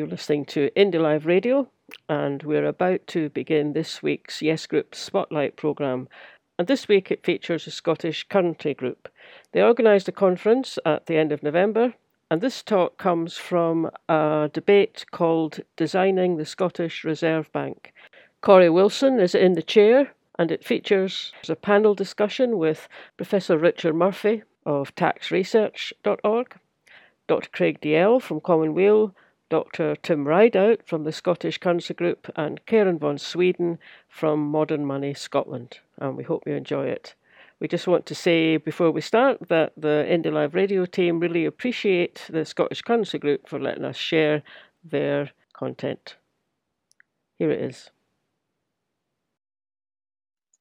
You're listening to Indie Live Radio, and we're about to begin this week's Yes Group Spotlight programme. And this week it features a Scottish Currency Group. They organised a conference at the end of November, and this talk comes from a debate called Designing the Scottish Reserve Bank. Corey Wilson is in the chair, and it features a panel discussion with Professor Richard Murphy of taxresearch.org, Dr. Craig Dalziel from Commonweal, Dr. Tim Rideout from the Scottish Currency Group, and Karen von Sweden from Modern Money Scotland. And we hope you enjoy it. We just want to say before we start that the Indie Live radio team really appreciate the Scottish Currency Group for letting us share their content. Here it is.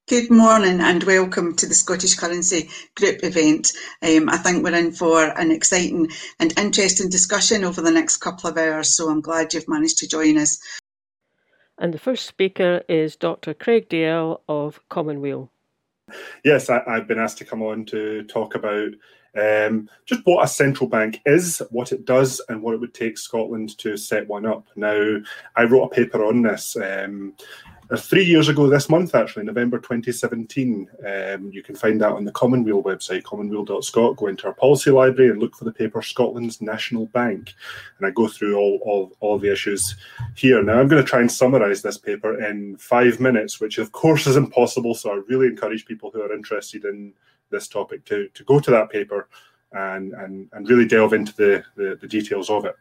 Good morning and welcome to the Scottish Currency Group event. Um, I think we're in for an exciting and interesting discussion over the next couple of hours, so I'm glad you've managed to join us. And the first speaker is Dr. Craig Dalziel of Commonweal. Yes, I, have been asked to come on to talk about um, just what a central bank is, what it does, and what it would take Scotland to set one up. Now, I wrote a paper on this. Um, three years ago this month, actually, November 2017. Um, you can find that on the Commonweal website, commonweal.scot. Go into our policy library and look for the paper Scotland's National Bank. And I go through all, all, all the issues here. Now, I'm going to try and summarise this paper in five minutes, which of course is impossible. So I really encourage people who are interested in this topic to, to go to that paper and, and, and really delve into the, the, the details of it.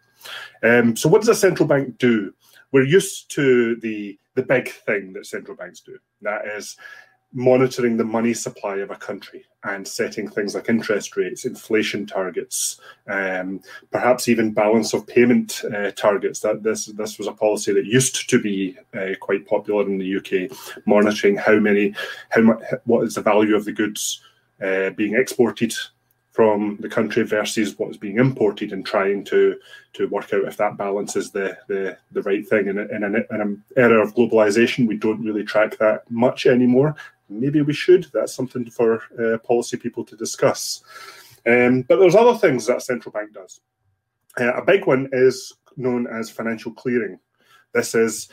Um, so, what does a central bank do? We're used to the the big thing that central banks do. That is monitoring the money supply of a country and setting things like interest rates, inflation targets, um, perhaps even balance of payment uh, targets. That this this was a policy that used to be uh, quite popular in the UK, monitoring how many, how much, what is the value of the goods uh, being exported from the country versus what is being imported and trying to to work out if that balance is the the, the right thing. In, in, an, in an era of globalization, we don't really track that much anymore. Maybe we should. That's something for uh, policy people to discuss. Um, but there's other things that central bank does. Uh, a big one is known as financial clearing. This is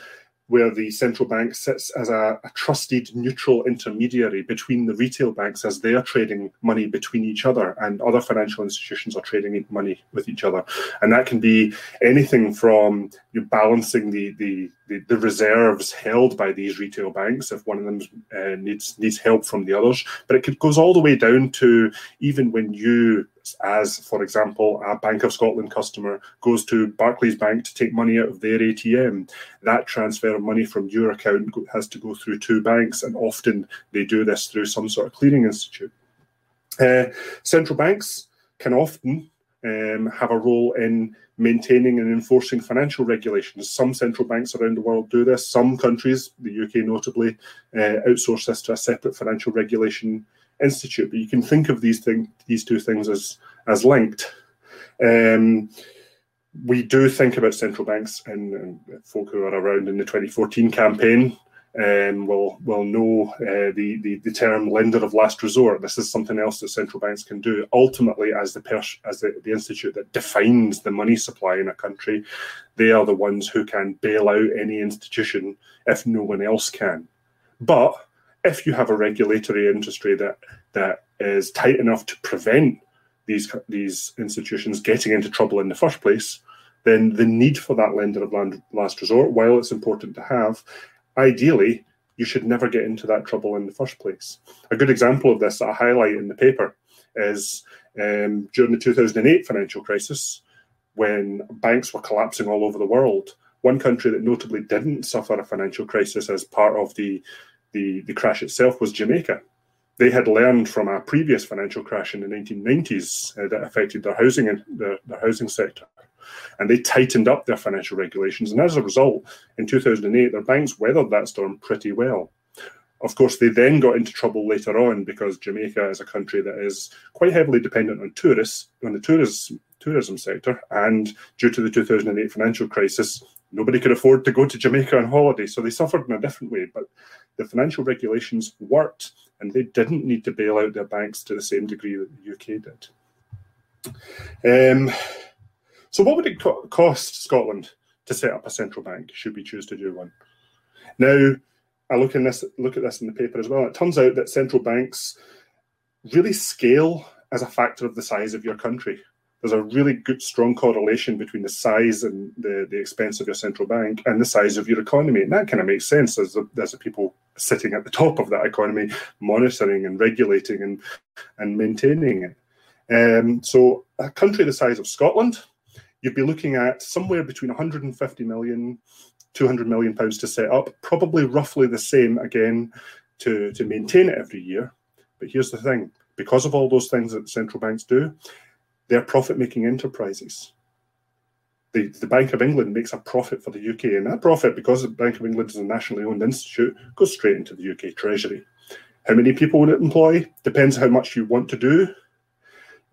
where the central bank sits as a, a, trusted neutral intermediary between the retail banks as they are trading money between each other and other financial institutions are trading money with each other. And that can be anything from you balancing the, the the, the reserves held by these retail banks if one of them uh, needs needs help from the others but it could, goes all the way down to even when you as, for example, a Bank of Scotland customer goes to Barclays Bank to take money out of their ATM, that transfer of money from your account has to go through two banks, and often they do this through some sort of clearing institute. Uh, central banks can often um, have a role in maintaining and enforcing financial regulations. Some central banks around the world do this. Some countries, the UK notably, uh, outsource this to a separate financial regulation institute. But you can think of these thing, these two things as as linked. Um, we do think about central banks, and, and, folk who are around in the 2014 campaign um, will will know uh, the, the, the term lender of last resort. This is something else that central banks can do. Ultimately, as the pers- as the, the institute that defines the money supply in a country, they are the ones who can bail out any institution if no one else can. But if you have a regulatory industry that that is tight enough to prevent these these institutions getting into trouble in the first place, then the need for that lender of last resort, while it's important to have, ideally you should never get into that trouble in the first place. A good example of this that I highlight in the paper is um, during the 2008 financial crisis, when banks were collapsing all over the world. One country that notably didn't suffer a financial crisis as part of the the, the crash itself was Jamaica. They had learned from a previous financial crash in the 1990s uh, that affected their housing and their, their housing sector. And they tightened up their financial regulations. And as a result, in 2008, their banks weathered that storm pretty well. Of course, they then got into trouble later on because Jamaica is a country that is quite heavily dependent on tourists, on the tourism, tourism sector. And due to the 2008 financial crisis, nobody could afford to go to Jamaica on holiday. So they suffered in a different way. But the financial regulations worked and they didn't need to bail out their banks to the same degree that the UK did. Um, so, what would it co- cost Scotland to set up a central bank, should we choose to do one. Now, I look in this look at this in the paper as well. It turns out that central banks really scale as a factor of the size of your country. There's a really good strong correlation between the size and the, the expense of your central bank and the size of your economy. And that kind of makes sense as the, as the people sitting at the top of that economy monitoring and regulating and, and maintaining it. Um, so a country the size of Scotland, you'd be looking at somewhere between 150 million, 200 million pounds to set up, probably roughly the same again to, to maintain it every year. But here's the thing because of all those things that central banks do, they're profit making enterprises. The, the Bank of England makes a profit for the UK, and that profit, because the Bank of England is a nationally owned institute, goes straight into the UK Treasury. How many people would it employ? Depends how much you want to do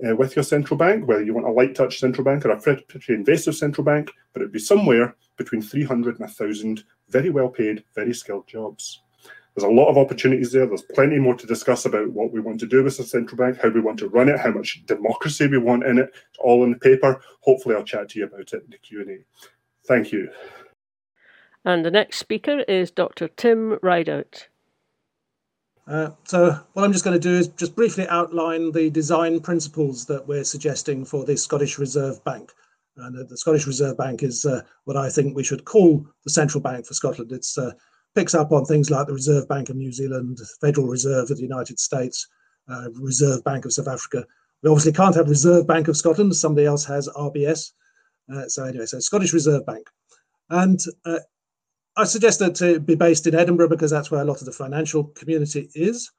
uh, with your central bank, whether you want a light touch central bank or a pretty invasive central bank, but it'd be somewhere between 300 and 1,000 very well paid, very skilled jobs. There's a lot of opportunities there. There's plenty more to discuss about what we want to do with the central bank, how we want to run it, how much democracy we want in it. It's all in the paper. Hopefully, I'll chat to you about it in the Q&A. Thank you. And the next speaker is Dr. Tim Rideout. Uh, so what I'm just going to do is just briefly outline the design principles that we're suggesting for the Scottish Reserve Bank. And the Scottish Reserve Bank is uh, what I think we should call the central bank for Scotland. It uh, picks up on things like the Reserve Bank of New Zealand, Federal Reserve of the United States, uh, Reserve Bank of South Africa. We obviously can't have Reserve Bank of Scotland. Somebody else has RBS. Uh, so anyway, so Scottish Reserve Bank. And uh, I suggest that it be based in Edinburgh because that's where a lot of the financial community is.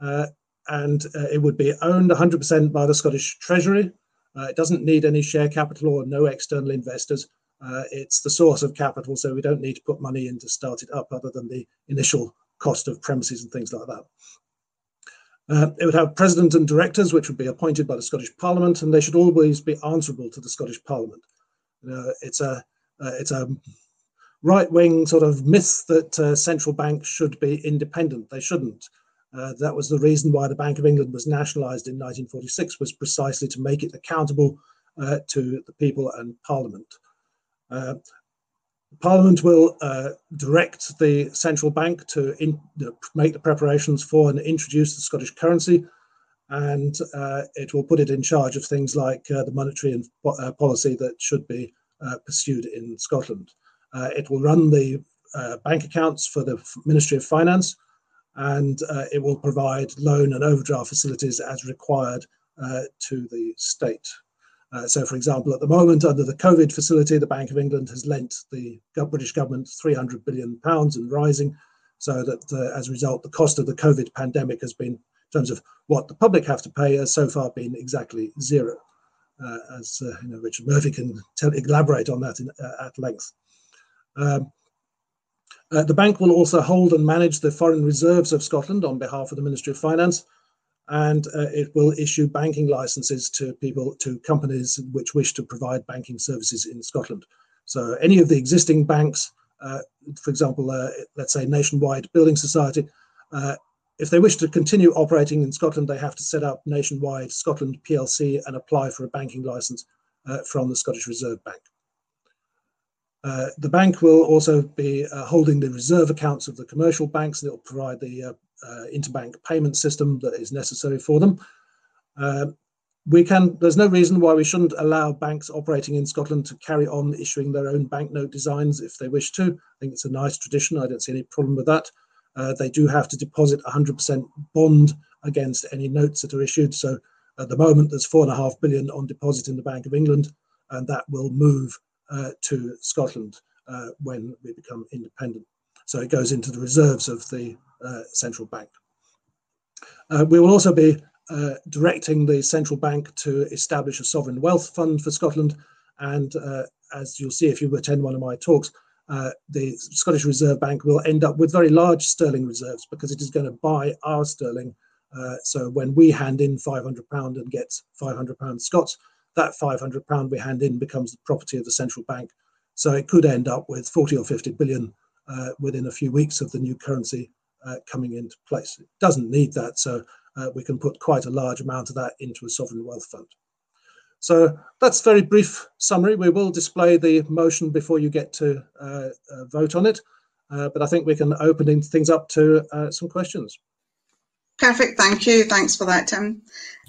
Uh, and uh, it would be owned 100% by the Scottish Treasury. Uh, it doesn't need any share capital or no external investors. Uh, it's the source of capital, so we don't need to put money in to start it up other than the initial cost of premises and things like that. Uh, it would have president and directors, which would be appointed by the Scottish Parliament, and they should always be answerable to the Scottish Parliament. Uh, it's a it's a right wing sort of myth that uh, central banks should be independent. They shouldn't. Uh, that was the reason why the Bank of England was nationalised in 1946, was precisely to make it accountable uh, to the people and Parliament. Uh, Parliament will uh, direct the central bank to in, make the preparations for and introduce the Scottish currency, and uh, it will put it in charge of things like the monetary and policy that should be pursued in Scotland. Uh, it will run the uh, bank accounts for the Ministry of Finance, and uh, it will provide loan and overdraft facilities as required to the state. Uh, so, for example, at the moment, under the COVID facility, the Bank of England has lent the British government 300 billion pounds and rising, so that uh, as a result, the cost of the COVID pandemic has been, in terms of what the public have to pay, has so far been exactly zero. Uh, as you know, Richard Murphy can tell, elaborate on that in, at length. Um, uh, the bank will also hold and manage the foreign reserves of Scotland on behalf of the Ministry of Finance, and uh, it will issue banking licenses to people, to companies which wish to provide banking services in Scotland. So, any of the existing banks, uh, for example, uh, let's say Nationwide Building Society, uh, if they wish to continue operating in Scotland, they have to set up Nationwide Scotland PLC and apply for a banking license uh, from the Scottish Reserve Bank. Uh, the bank will also be uh, holding the reserve accounts of the commercial banks and it will provide the uh, uh, interbank payment system that is necessary for them. Uh, we can. There's no reason why we shouldn't allow banks operating in Scotland to carry on issuing their own banknote designs if they wish to. I think it's a nice tradition. I don't see any problem with that. they do have to deposit 100% bond against any notes that are issued. So at the moment, there's four and a half billion on deposit in the Bank of England, and that will move to Scotland uh, when we become independent. So it goes into the reserves of the uh, central bank. we will also be directing the central bank to establish a sovereign wealth fund for Scotland. And as you'll see if you attend one of my talks, uh, the Scottish Reserve Bank will end up with very large sterling reserves because it is going to buy our sterling. Uh, so when we hand in £500 and get £500 Scots, that 500 pound we hand in becomes the property of the central bank. So it could end up with 40 or 50 billion uh, within a few weeks of the new currency uh, coming into place. It doesn't need that, so uh, we can put quite a large amount of that into a sovereign wealth fund. So that's very brief summary. We will display the motion before you get to uh, uh, vote on it, uh, but I think we can open things up to some questions. Perfect, thank you. Thanks for that, Tim.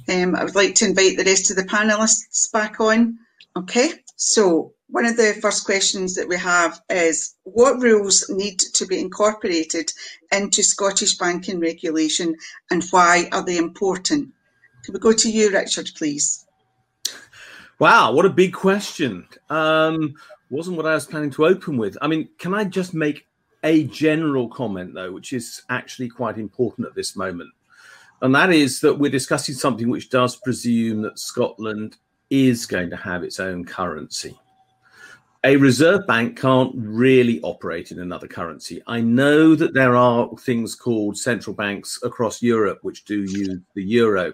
Um, I would like to invite the rest of the panellists back on. Okay, so one of the first questions that we have is what rules need to be incorporated into Scottish banking regulation and why are they important? Can we go to you, Richard, please? Wow, what a big question. Um, wasn't what I was planning to open with. I mean, can I just make a general comment, though, which is actually quite important at this moment? And that is that we're discussing something which does presume that Scotland is going to have its own currency. A reserve bank can't really operate in another currency. I know that there are things called central banks across Europe which do use the euro.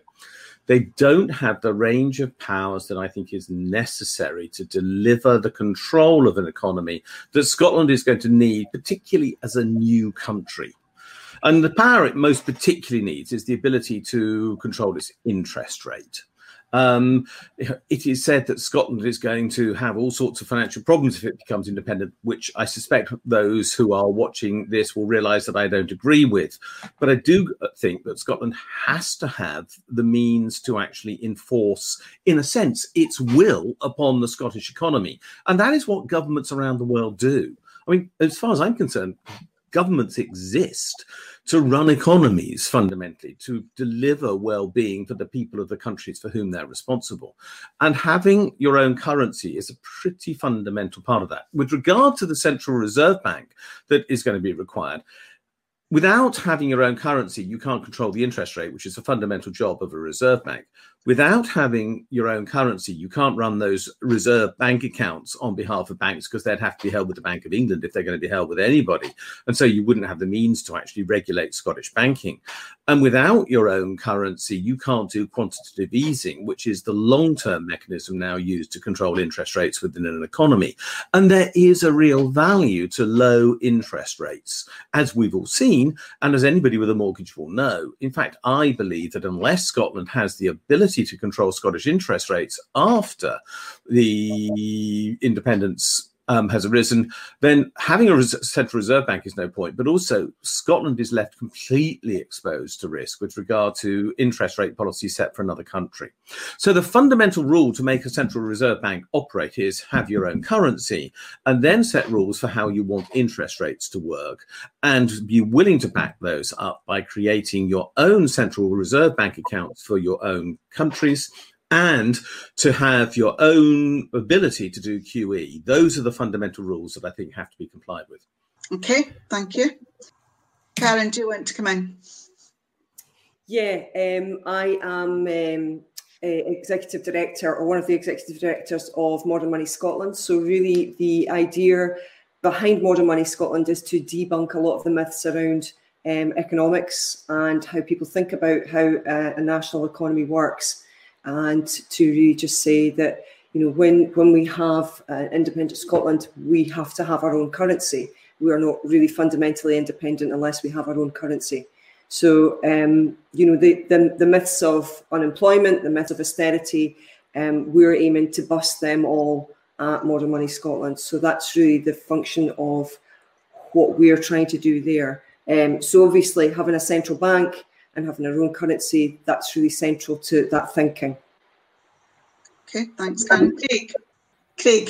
They don't have the range of powers that I think is necessary to deliver the control of an economy that Scotland is going to need, particularly as a new country. And the power it most particularly needs is the ability to control its interest rate. Um, it is said that Scotland is going to have all sorts of financial problems if it becomes independent, which I suspect those who are watching this will realise that I don't agree with. But I do think that Scotland has to have the means to actually enforce, in a sense, its will upon the Scottish economy. And that is what governments around the world do. I mean, as far as I'm concerned, governments exist to run economies fundamentally, to deliver well being for the people of the countries for whom they're responsible. And having your own currency is a pretty fundamental part of that. With regard to the Central Reserve Bank that is going to be required, without having your own currency, you can't control the interest rate, which is a fundamental job of a reserve bank without having your own currency, you can't run those reserve bank accounts on behalf of banks because they'd have to be held with the Bank of England if they're going to be held with anybody. And so you wouldn't have the means to actually regulate Scottish banking. And without your own currency, you can't do quantitative easing, which is the long term mechanism now used to control interest rates within an economy. And there is a real value to low interest rates, as we've all seen, and as anybody with a mortgage will know. In fact, I believe that unless Scotland has the ability ability to control Scottish interest rates after the independence um, has arisen, then having a res- central reserve bank is no point. But also, Scotland is left completely exposed to risk with regard to interest rate policy set for another country. So, the fundamental rule to make a central reserve bank operate is have your own currency and then set rules for how you want interest rates to work and be willing to back those up by creating your own central reserve bank accounts for your own countries and to have your own ability to do QE. Those are the fundamental rules that I think have to be complied with. Okay, thank you. Karen, do you want to come in? Yeah, um, I am um, executive director or one of the executive directors of Modern Money Scotland. So, really, the idea behind Modern Money Scotland is to debunk a lot of the myths around um, economics and how people think about how uh, a national economy works and to really just say that you know when when we have uh, independent Scotland, we have to have our own currency. We are not really fundamentally independent unless we have our own currency. So um, you know the, the, the myths of unemployment, the myth of austerity, um, we're aiming to bust them all at Modern Money Scotland. So that's really the function of what we're trying to do there. Um, so obviously having a central bank and having our own currency, that's really central to that thinking. Okay, thanks, Karen. Craig. Craig.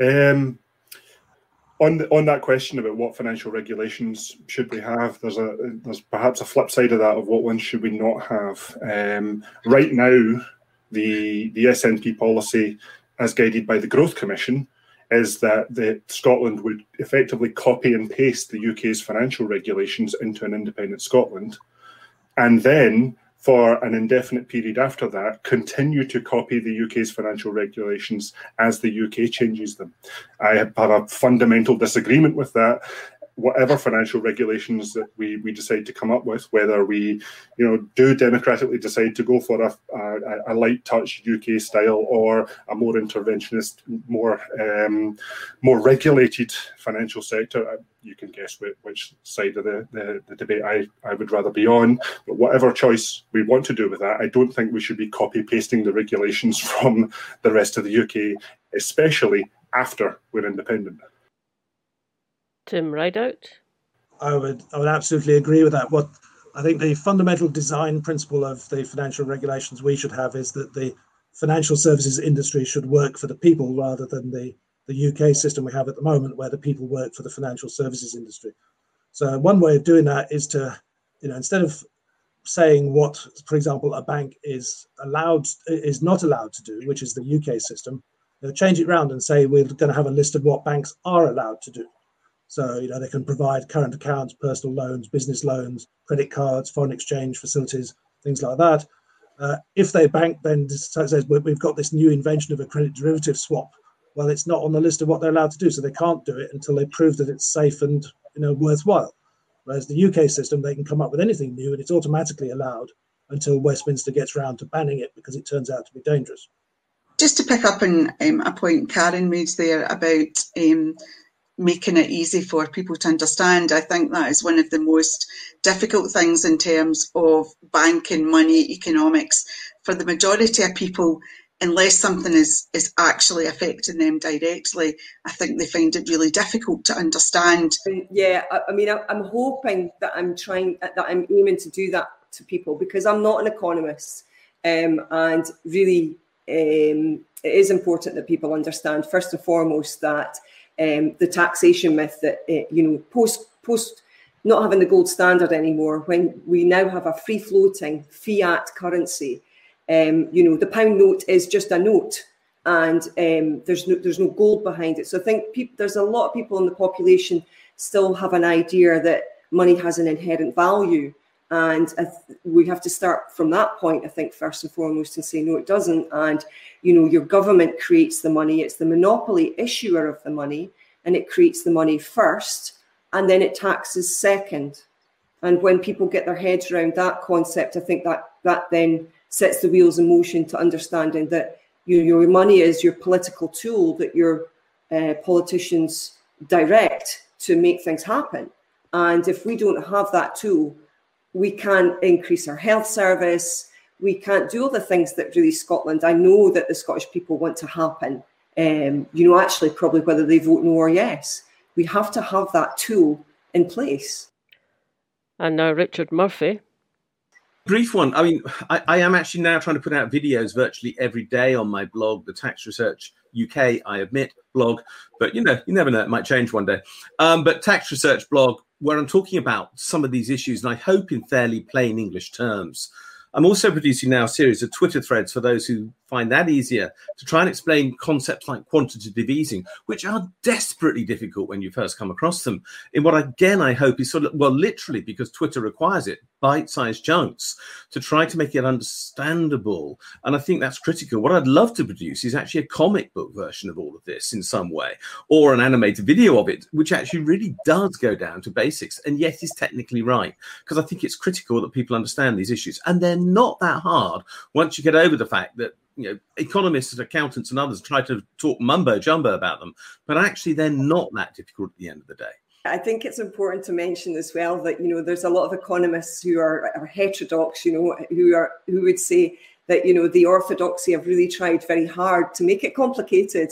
Um, on the, on that question about what financial regulations should we have, there's a there's perhaps a flip side of that of what ones should we not have. Um, right now, the the SNP policy, as guided by the Growth Commission, is that the, Scotland would effectively copy and paste the UK's financial regulations into an independent Scotland and then for an indefinite period after that, continue to copy the UK's financial regulations as the UK changes them. I have a fundamental disagreement with that. Whatever financial regulations that we, we decide to come up with, whether we, you know, do democratically decide to go for a, a, a light touch UK style or a more interventionist, more um, more regulated financial sector, uh, you can guess which, side of the, the, the, debate I, I would rather be on. But whatever choice we want to do with that, I don't think we should be copy pasting the regulations from the rest of the UK, especially after we're independent. Tim Rideout? I would I would absolutely agree with that. What I think the fundamental design principle of the financial regulations we should have is that the financial services industry should work for the people rather than the, the UK system we have at the moment where the people work for the financial services industry. So one way of doing that is to, you know, instead of saying what, for example, a bank is allowed is not allowed to do, which is the UK system, you know, change it around and say we're going to have a list of what banks are allowed to do. So, you know, they can provide current accounts, personal loans, business loans, credit cards, foreign exchange facilities, things like that. Uh, if they bank then says we've got this new invention of a credit derivative swap, well, it's not on the list of what they're allowed to do, so they can't do it until they prove that it's safe and you know worthwhile. Whereas the UK system, they can come up with anything new and it's automatically allowed until Westminster gets around to banning it because it turns out to be dangerous. Just to pick up on um, a point Karen made there about um, making it easy for people to understand. I think that is one of the most difficult things in terms of banking, money, economics. For the majority of people, unless something is, is actually affecting them directly, I think they find it really difficult to understand. Yeah, I, mean, I'm hoping that I'm trying, that I'm aiming to do that to people because I'm not an economist. Um, and really, um, it is important that people understand, first and foremost, that um, the taxation myth that uh, you know post post not having the gold standard anymore when we now have a free floating fiat currency um, you know the pound note is just a note and um, there's no there's no gold behind it. So i think pe- there's a lot of people in the population still have an idea that money has an inherent value and th- we have to start from that point i think first and foremost and say no it doesn't. And you know your government creates the money it's the monopoly issuer of the money and it creates the money first and then it taxes second. And when people get their heads around that concept i think that that then sets the wheels in motion to understanding that you, your money is your political tool that your uh, politicians direct to make things happen. And if we don't have that tool we can't increase our health service. We can't do all the things that really Scotland, I know that the Scottish people want to happen. Um, you know, actually, probably whether they vote no or yes. We have to have that tool in place. And now, Richard Murphy. Brief one. I mean, I, I, am actually now trying to put out videos virtually every day on my blog, the Tax Research UK, I admit, blog. But you know, you never know, it might change one day. Um, but Tax Research blog where I'm talking about some of these issues, and I hope in fairly plain English terms. I'm also producing now a series of Twitter threads for those who find that easier to try and explain concepts like quantitative easing, which are desperately difficult when you first come across them. In what again I hope is sort of well, literally because Twitter requires it, bite-sized chunks to try to make it understandable. And I think that's critical. What I'd love to produce is actually a comic book version of all of this in some way, or an animated video of it, which actually really does go down to basics and yet is technically right. Because I think it's critical that people understand these issues. And they're not that hard once you get over the fact that you know economists and accountants and others try to talk mumbo jumbo about them, but actually they're not that difficult at the end of the day. I think it's important to mention as well that you know there's a lot of economists who are, are heterodox, you know, who are who would say that you know the orthodoxy have really tried very hard to make it complicated,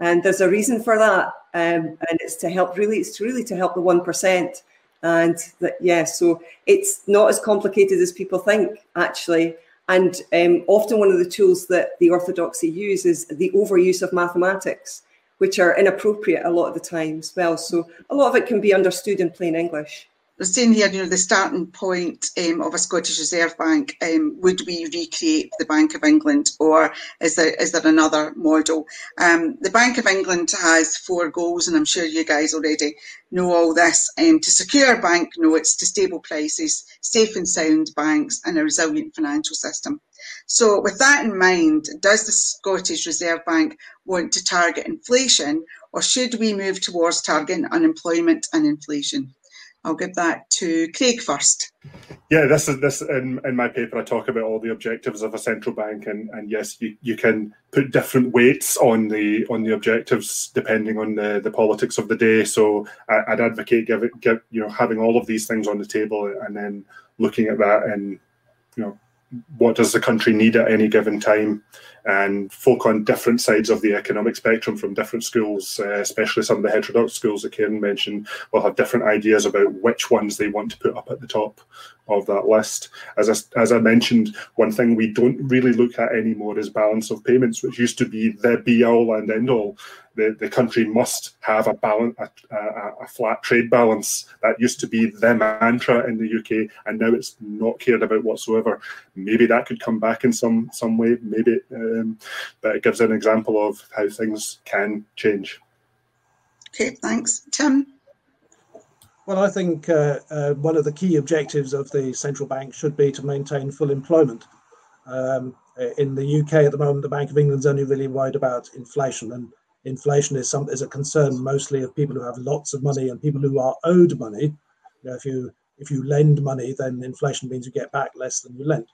and there's a reason for that, um, and it's to help really it's really to help the one percent, and that yeah, so it's not as complicated as people think actually. And um, often one of the tools that the orthodoxy use is the overuse of mathematics, which are inappropriate a lot of the time as well. So a lot of it can be understood in plain English. We're saying here, you know, the starting point um, of a Scottish Reserve Bank, um, would we recreate the Bank of England or is there is there another model? Um, the Bank of England has four goals, and I'm sure you guys already know all this. Um, to secure bank notes to stable prices, safe and sound banks, and a resilient financial system. So, with that in mind, does the Scottish Reserve Bank want to target inflation, or should we move towards targeting unemployment and inflation? I'll give that to Craig first. Yeah, this is this in, in my paper. I talk about all the objectives of a central bank, and, and yes, you, you can put different weights on the on the objectives depending on the, the politics of the day. So I, would advocate give it give you know having all of these things on the table and then looking at that and you know what does the country need at any given time? And folk on different sides of the economic spectrum from different schools, uh, especially some of the heterodox schools that Karen mentioned, will have different ideas about which ones they want to put up at the top of that list. As I, as I mentioned, one thing we don't really look at anymore is balance of payments, which used to be the be all and end all the, the country must have a balance, a, a, a, flat trade balance. That used to be the mantra in the UK, and now it's not cared about whatsoever. Maybe that could come back in some some way, maybe, um, but it gives an example of how things can change. Okay, thanks, Tim. Well, I think uh, uh, one of the key objectives of the central bank should be to maintain full employment. Um, in the UK at the moment, the Bank of England's only really worried about inflation, and inflation is some is a concern mostly of people who have lots of money and people who are owed money. You know, if you if you lend money, then inflation means you get back less than you lent.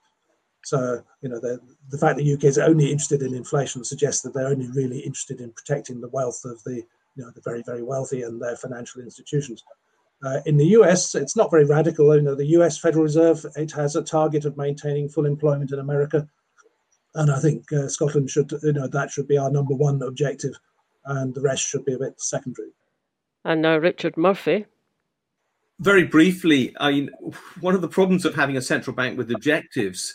So you know the the fact that the UK is only interested in inflation suggests that they're only really interested in protecting the wealth of the you know the very very wealthy and their financial institutions. Uh, in the US, it's not very radical. You know, the US Federal Reserve it has a target of maintaining full employment in America, and I think uh, Scotland should you know that should be our number one objective and the rest should be a bit secondary. And now Richard Murphy. Very briefly, I mean, one of the problems of having a central bank with objectives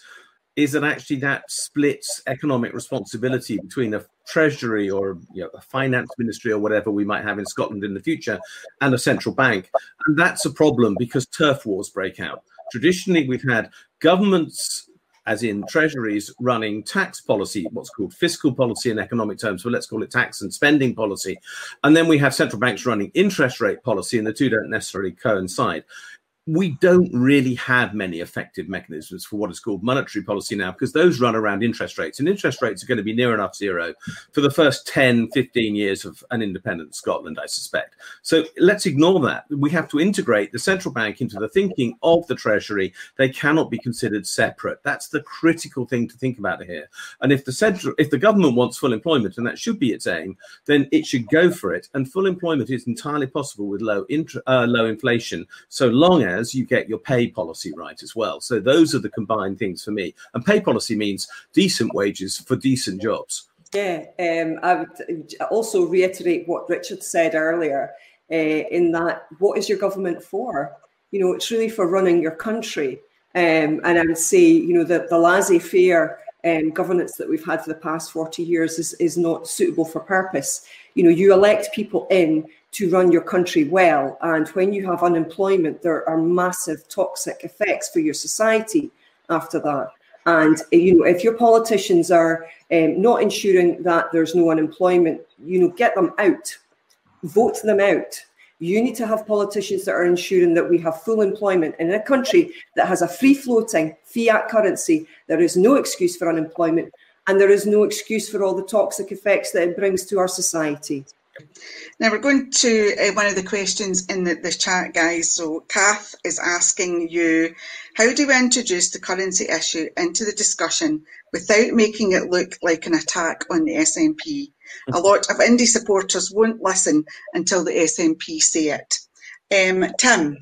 is that actually that splits economic responsibility between a treasury or you know, a finance ministry or whatever we might have in Scotland in the future and a central bank. And that's a problem because turf wars break out. Traditionally, we've had governments as in treasuries running tax policy, what's called fiscal policy in economic terms, but let's call it tax and spending policy. And then we have central banks running interest rate policy, and the two don't necessarily coincide we don't really have many effective mechanisms for what is called monetary policy now because those run around interest rates and interest rates are going to be near enough zero for the first 10 15 years of an independent scotland i suspect. So let's ignore that. We have to integrate the central bank into the thinking of the treasury. They cannot be considered separate. That's the critical thing to think about here. And if the central if the government wants full employment and that should be its aim then it should go for it. And full employment is entirely possible with low uh, low inflation so long as as you get your pay policy right as well. So those are the combined things for me. And pay policy means decent wages for decent jobs. Yeah, um, I would also reiterate what Richard said earlier. Uh, in that, what is your government for? You know, it's really for running your country. Um, and I would say, you know, the, the laissez-faire um, governance that we've had for the past 40 years is, is not suitable for purpose. You know, you elect people in to run your country well. And when you have unemployment, there are massive toxic effects for your society after that. And you know, if your politicians are um, not ensuring that there's no unemployment, you know, get them out, vote them out. You need to have politicians that are ensuring that we have full employment. And in a country that has a free floating fiat currency, there is no excuse for unemployment and there is no excuse for all the toxic effects that it brings to our society. Now we're going to uh, one of the questions in the, the chat, guys. So Kath is asking you, how do we introduce the currency issue into the discussion without making it look like an attack on the SNP? A lot of indie supporters won't listen until the SNP say it. Um, Tim.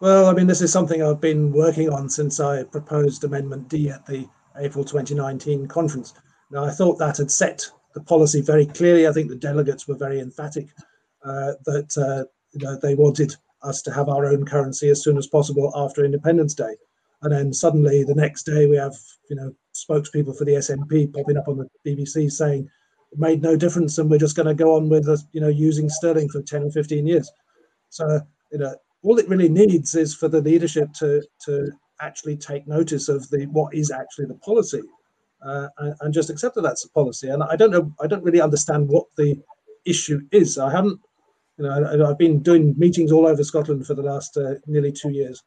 Well, I mean, this is something I've been working on since I proposed Amendment D at the April 2019 conference. Now, I thought that had set the policy very clearly. I think the delegates were very emphatic uh, that uh, you know, they wanted us to have our own currency as soon as possible after Independence Day. And then suddenly the next day we have you know spokespeople for the SNP popping up on the BBC saying it made no difference and we're just going to go on with you know using sterling for 10 or 15 years. So you know all it really needs is for the leadership to to actually take notice of the what is actually the policy uh, and, and, just accept that that's a policy. And I don't know, I don't really understand what the issue is. I haven't, you know, I, have been doing meetings all over Scotland for the last uh, nearly two years,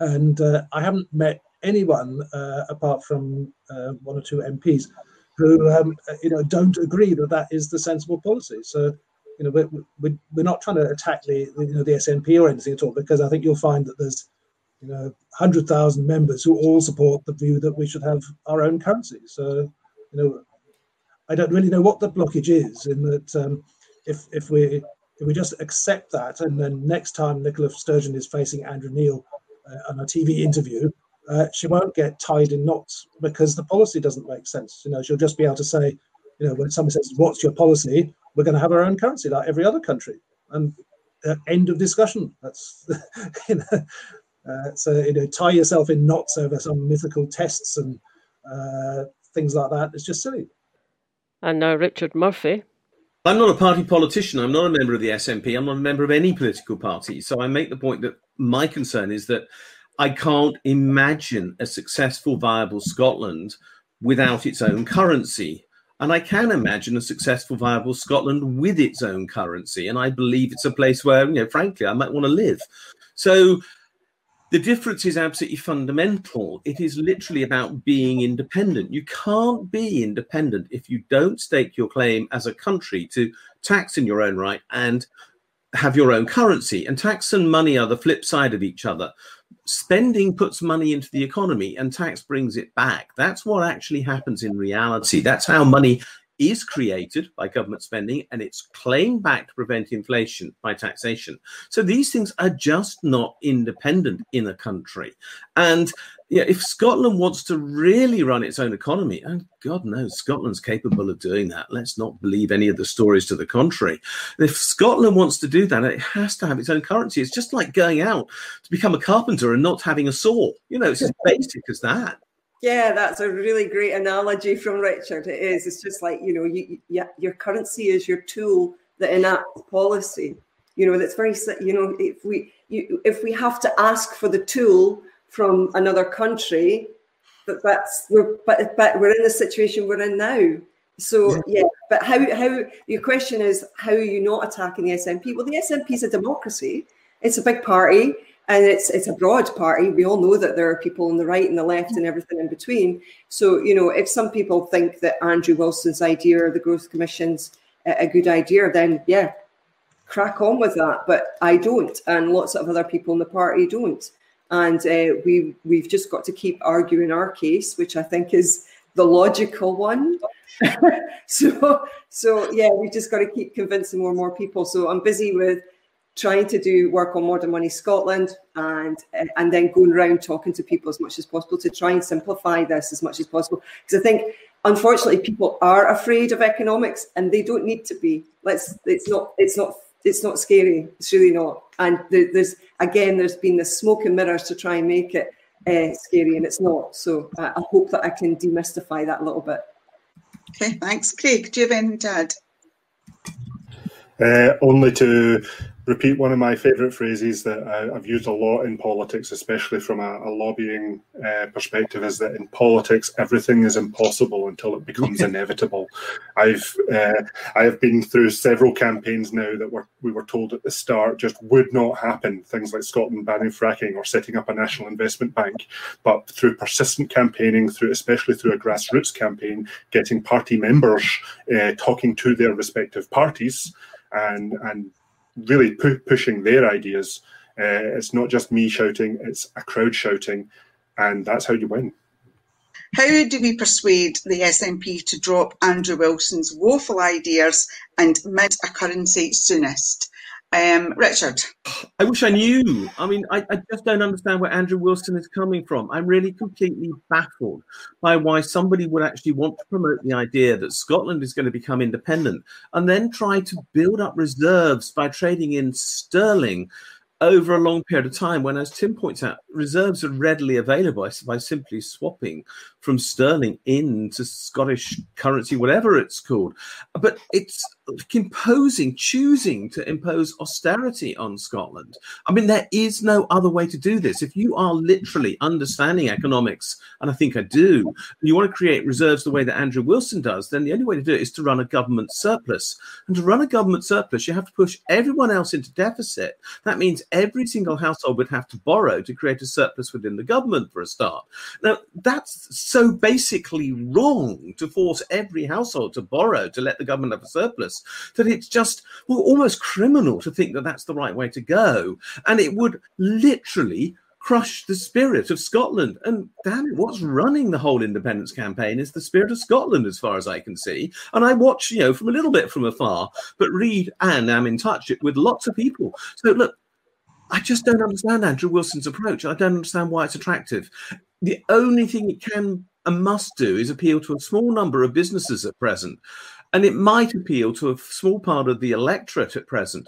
and uh, I haven't met anyone uh, apart from uh, one or two MPs who, um, you know, don't agree that that is the sensible policy. So. You know, we're, we're, we're not trying to attack the you know the SNP or anything at all because I think you'll find that there's you know, 100,000 members who all support the view that we should have our own currency. So, you know, I don't really know what the blockage is in that um, if, if we if we just accept that and then next time Nicola Sturgeon is facing Andrew Neil uh, on a TV interview, uh, she won't get tied in knots because the policy doesn't make sense. You know, she'll just be able to say, you know, when someone says, "What's your policy?" We're going to have our own currency like every other country, and uh, end of discussion. That's you know, uh, so you know, tie yourself in knots over some mythical tests and uh, things like that. It's just silly. And now Richard Murphy. I'm not a party politician. I'm not a member of the SNP. I'm not a member of any political party. So I make the point that my concern is that I can't imagine a successful, viable Scotland without its own currency. And I can imagine a successful, viable Scotland with its own currency. And I believe it's a place where, you know, frankly, I might want to live. So the difference is absolutely fundamental. It is literally about being independent. You can't be independent if you don't stake your claim as a country to tax in your own right and have your own currency. And tax and money are the flip side of each other. Spending puts money into the economy and tax brings it back. That's what actually happens in reality. That's how money is created by government spending and it's claimed back to prevent inflation by taxation. So these things are just not independent in a country. And yeah, if Scotland wants to really run its own economy, and God knows Scotland's capable of doing that. Let's not believe any of the stories to the contrary. If Scotland wants to do that, it has to have its own currency. It's just like going out to become a carpenter and not having a saw. You know, it's as basic as that. Yeah, that's a really great analogy from Richard. It is. It's just like you know, you, you, your currency is your tool that enacts policy. You know, that's very. You know, if we you, if we have to ask for the tool from another country, but that's we're but but we're in the situation we're in now. So yeah. yeah, but how how your question is how are you not attacking the SNP? Well, the SNP is a democracy. It's a big party and it's it's a broad party. We all know that there are people on the right and the left and everything in between. So you know, if some people think that Andrew Wilson's idea or the Growth Commission's a, good idea, then yeah, crack on with that. But I don't, and lots of other people in the party don't. And uh, we we've just got to keep arguing our case, which I think is the logical one. so so yeah, we've just got to keep convincing more and more people. So I'm busy with trying to do work on Modern Money Scotland and and then going around talking to people as much as possible to try and simplify this as much as possible. Because I think unfortunately people are afraid of economics and they don't need to be. Let's it's not it's not it's not scary. It's really not. And there's again there's been the smoke and mirrors to try and make it uh, scary and it's not. So I, I hope that I can demystify that a little bit. Okay, thanks. Craig, do you have anything to add? Uh, only to repeat one of my favourite phrases that I, have used a lot in politics, especially from a, a lobbying uh, perspective, is that in politics everything is impossible until it becomes inevitable. I've uh, I have been through several campaigns now that were we were told at the start just would not happen. Things like Scotland banning fracking or setting up a national investment bank, but through persistent campaigning, through especially through a grassroots campaign, getting party members uh, talking to their respective parties and and really pu- pushing their ideas. Uh, it's not just me shouting; it's a crowd shouting, and that's how you win. How do we persuade the SNP to drop Andrew Wilson's woeful ideas and mint a currency soonest? Um, Richard. I wish I knew. I mean, I, I, just don't understand where Andrew Wilson is coming from. I'm really completely baffled by why somebody would actually want to promote the idea that Scotland is going to become independent and then try to build up reserves by trading in sterling over a long period of time when as tim points out reserves are readily available by simply swapping from sterling into scottish currency whatever it's called but it's imposing, choosing to impose austerity on Scotland. I mean, there is no other way to do this. If you are literally understanding economics, and I think I do, you want to create reserves the way that Andrew Wilson does, then the only way to do it is to run a government surplus. And to run a government surplus, you have to push everyone else into deficit. That means every single household would have to borrow to create a surplus within the government for a start. Now, that's so basically wrong to force every household to borrow to let the government have a surplus that it's just well, almost criminal to think that that's the right way to go. And it would literally crush the spirit of Scotland. And damn it, what's running the whole independence campaign is the spirit of Scotland, as far as I can see. And I watch, you know, from a little bit from afar, but read and am in touch with lots of people. So look, I just don't understand Andrew Wilson's approach. I don't understand why it's attractive. The only thing it can and must do is appeal to a small number of businesses at present. And it might appeal to a small part of the electorate at present.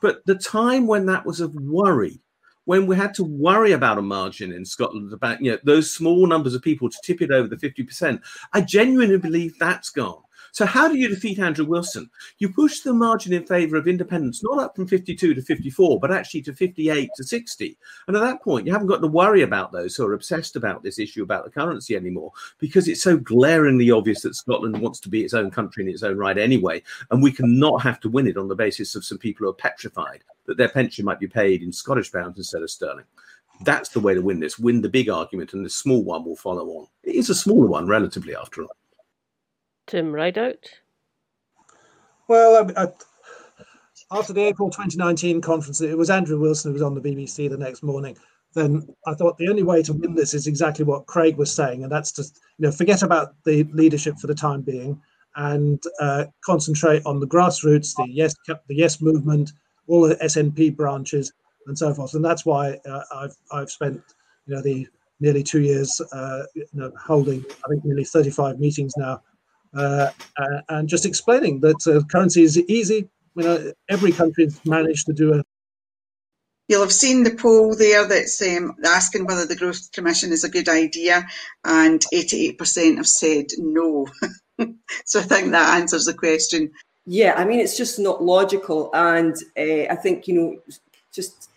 But the time when that was of worry, when we had to worry about a margin in Scotland, about you know those small numbers of people to tip it over the 50%, I genuinely believe that's gone. So, how do you defeat Andrew Wilson? You push the margin in favour of independence not up from 52 to 54, but actually to 58 to 60. And at that point, you haven't got to worry about those who are obsessed about this issue about the currency anymore, because it's so glaringly obvious that Scotland wants to be its own country in its own right anyway. And we cannot have to win it on the basis of some people who are petrified that their pension might be paid in Scottish pounds instead of sterling. That's the way to win this. Win the big argument, and the small one will follow on. It is a smaller one, relatively, after all. Tim Rideout? Well, I, I, after the April 2019 conference, it was Andrew Wilson who was on the BBC the next morning. Then I thought the only way to win this is exactly what Craig was saying, and that's to you know forget about the leadership for the time being and uh, concentrate on the grassroots, the yes the yes movement, all the SNP branches, and so forth. And that's why uh, I've I've spent you know the nearly two years uh, you know, holding I think nearly 35 meetings now and just explaining that uh, currency is easy. You know, every country's managed to do it. You'll have seen the poll there that's um, asking whether the Growth Commission is a good idea, and 88% have said no. so I think that answers the question. Yeah, I mean, it's just not logical. And uh, I think, you know, just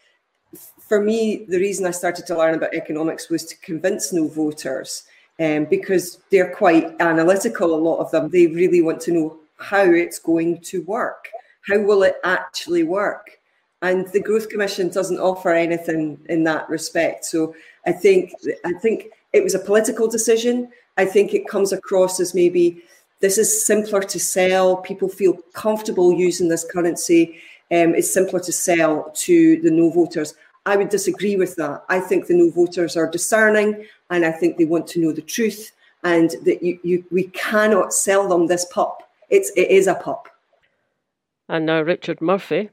for me, the reason I started to learn about economics was to convince no voters um, because they're quite analytical, a lot of them. They really want to know how it's going to work. How will it actually work? And the Growth Commission doesn't offer anything in that respect. So I think I think it was a political decision. I think it comes across as maybe this is simpler to sell. People feel comfortable using this currency. Um, it's simpler to sell to the no voters. I would disagree with that. I think the no voters are discerning and I think they want to know the truth and that you, you we cannot sell them this pup. It's it is a pup. And now Richard Murphy.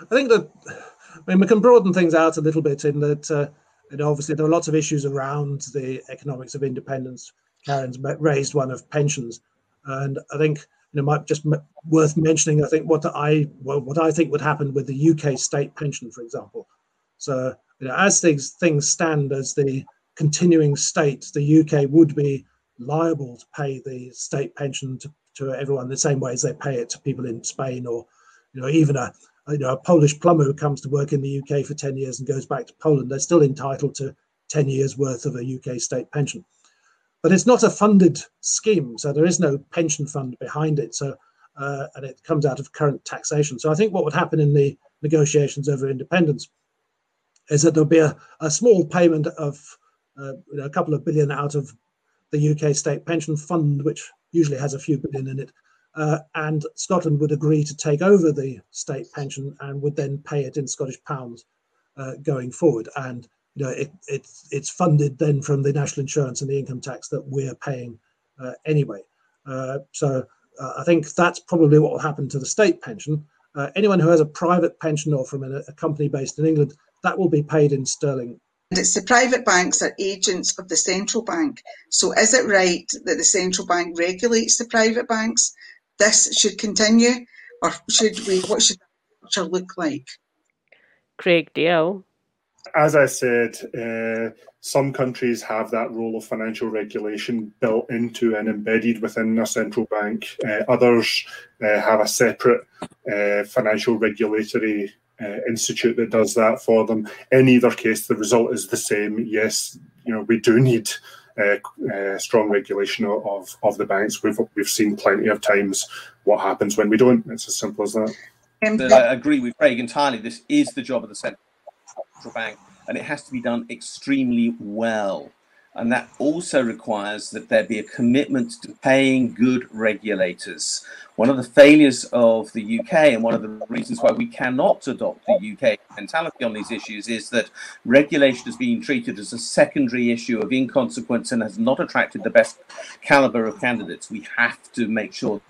I think that I mean we can broaden things out a little bit in that uh, you know, obviously there are lots of issues around the economics of independence. Karen's raised one of pensions, and I think you know might just worth mentioning. I think what I well, what I think would happen with the UK state pension, for example. So you know, as things things stand, as the continuing state, the UK would be liable to pay the state pension to, to everyone the same way as they pay it to people in Spain or, you know, even a, you know, a Polish plumber who comes to work in the UK for 10 years and goes back to Poland, they're still entitled to 10 years worth of a UK state pension. But it's not a funded scheme, so there is no pension fund behind it. So, uh, and it comes out of current taxation. So I think what would happen in the negotiations over independence is that there'll be a, a small payment of uh, a couple of billion out of the UK state pension fund, which usually has a few billion in it. Uh, and Scotland would agree to take over the state pension and would then pay it in Scottish pounds uh, going forward. And you know, it, it's it's funded then from the national insurance and the income tax that we're paying uh, anyway. Uh, so uh, I think that's probably what will happen to the state pension. Anyone who has a private pension or from a, a company based in England, that will be paid in sterling and it's the private banks are agents of the central bank. So is it right that the central bank regulates the private banks? This should continue, or should we? What should the structure look like? Craig Dalziel. As I said, uh, some countries have that role of financial regulation built into and embedded within a central bank. Uh, others uh, have a separate uh, financial regulatory uh, institute that does that for them. In either case, the result is the same. Yes, you know we do need uh, uh, strong regulation of, of the banks. We've we've seen plenty of times what happens when we don't. It's as simple as that. I agree with Craig entirely. This is the job of the central bank, and it has to be done extremely well. And that also requires that there be a commitment to paying good regulators. One of the failures of the UK, and one of the reasons why we cannot adopt the UK mentality on these issues, is that regulation is being treated as a secondary issue of inconsequence and has not attracted the best caliber of candidates. We have to make sure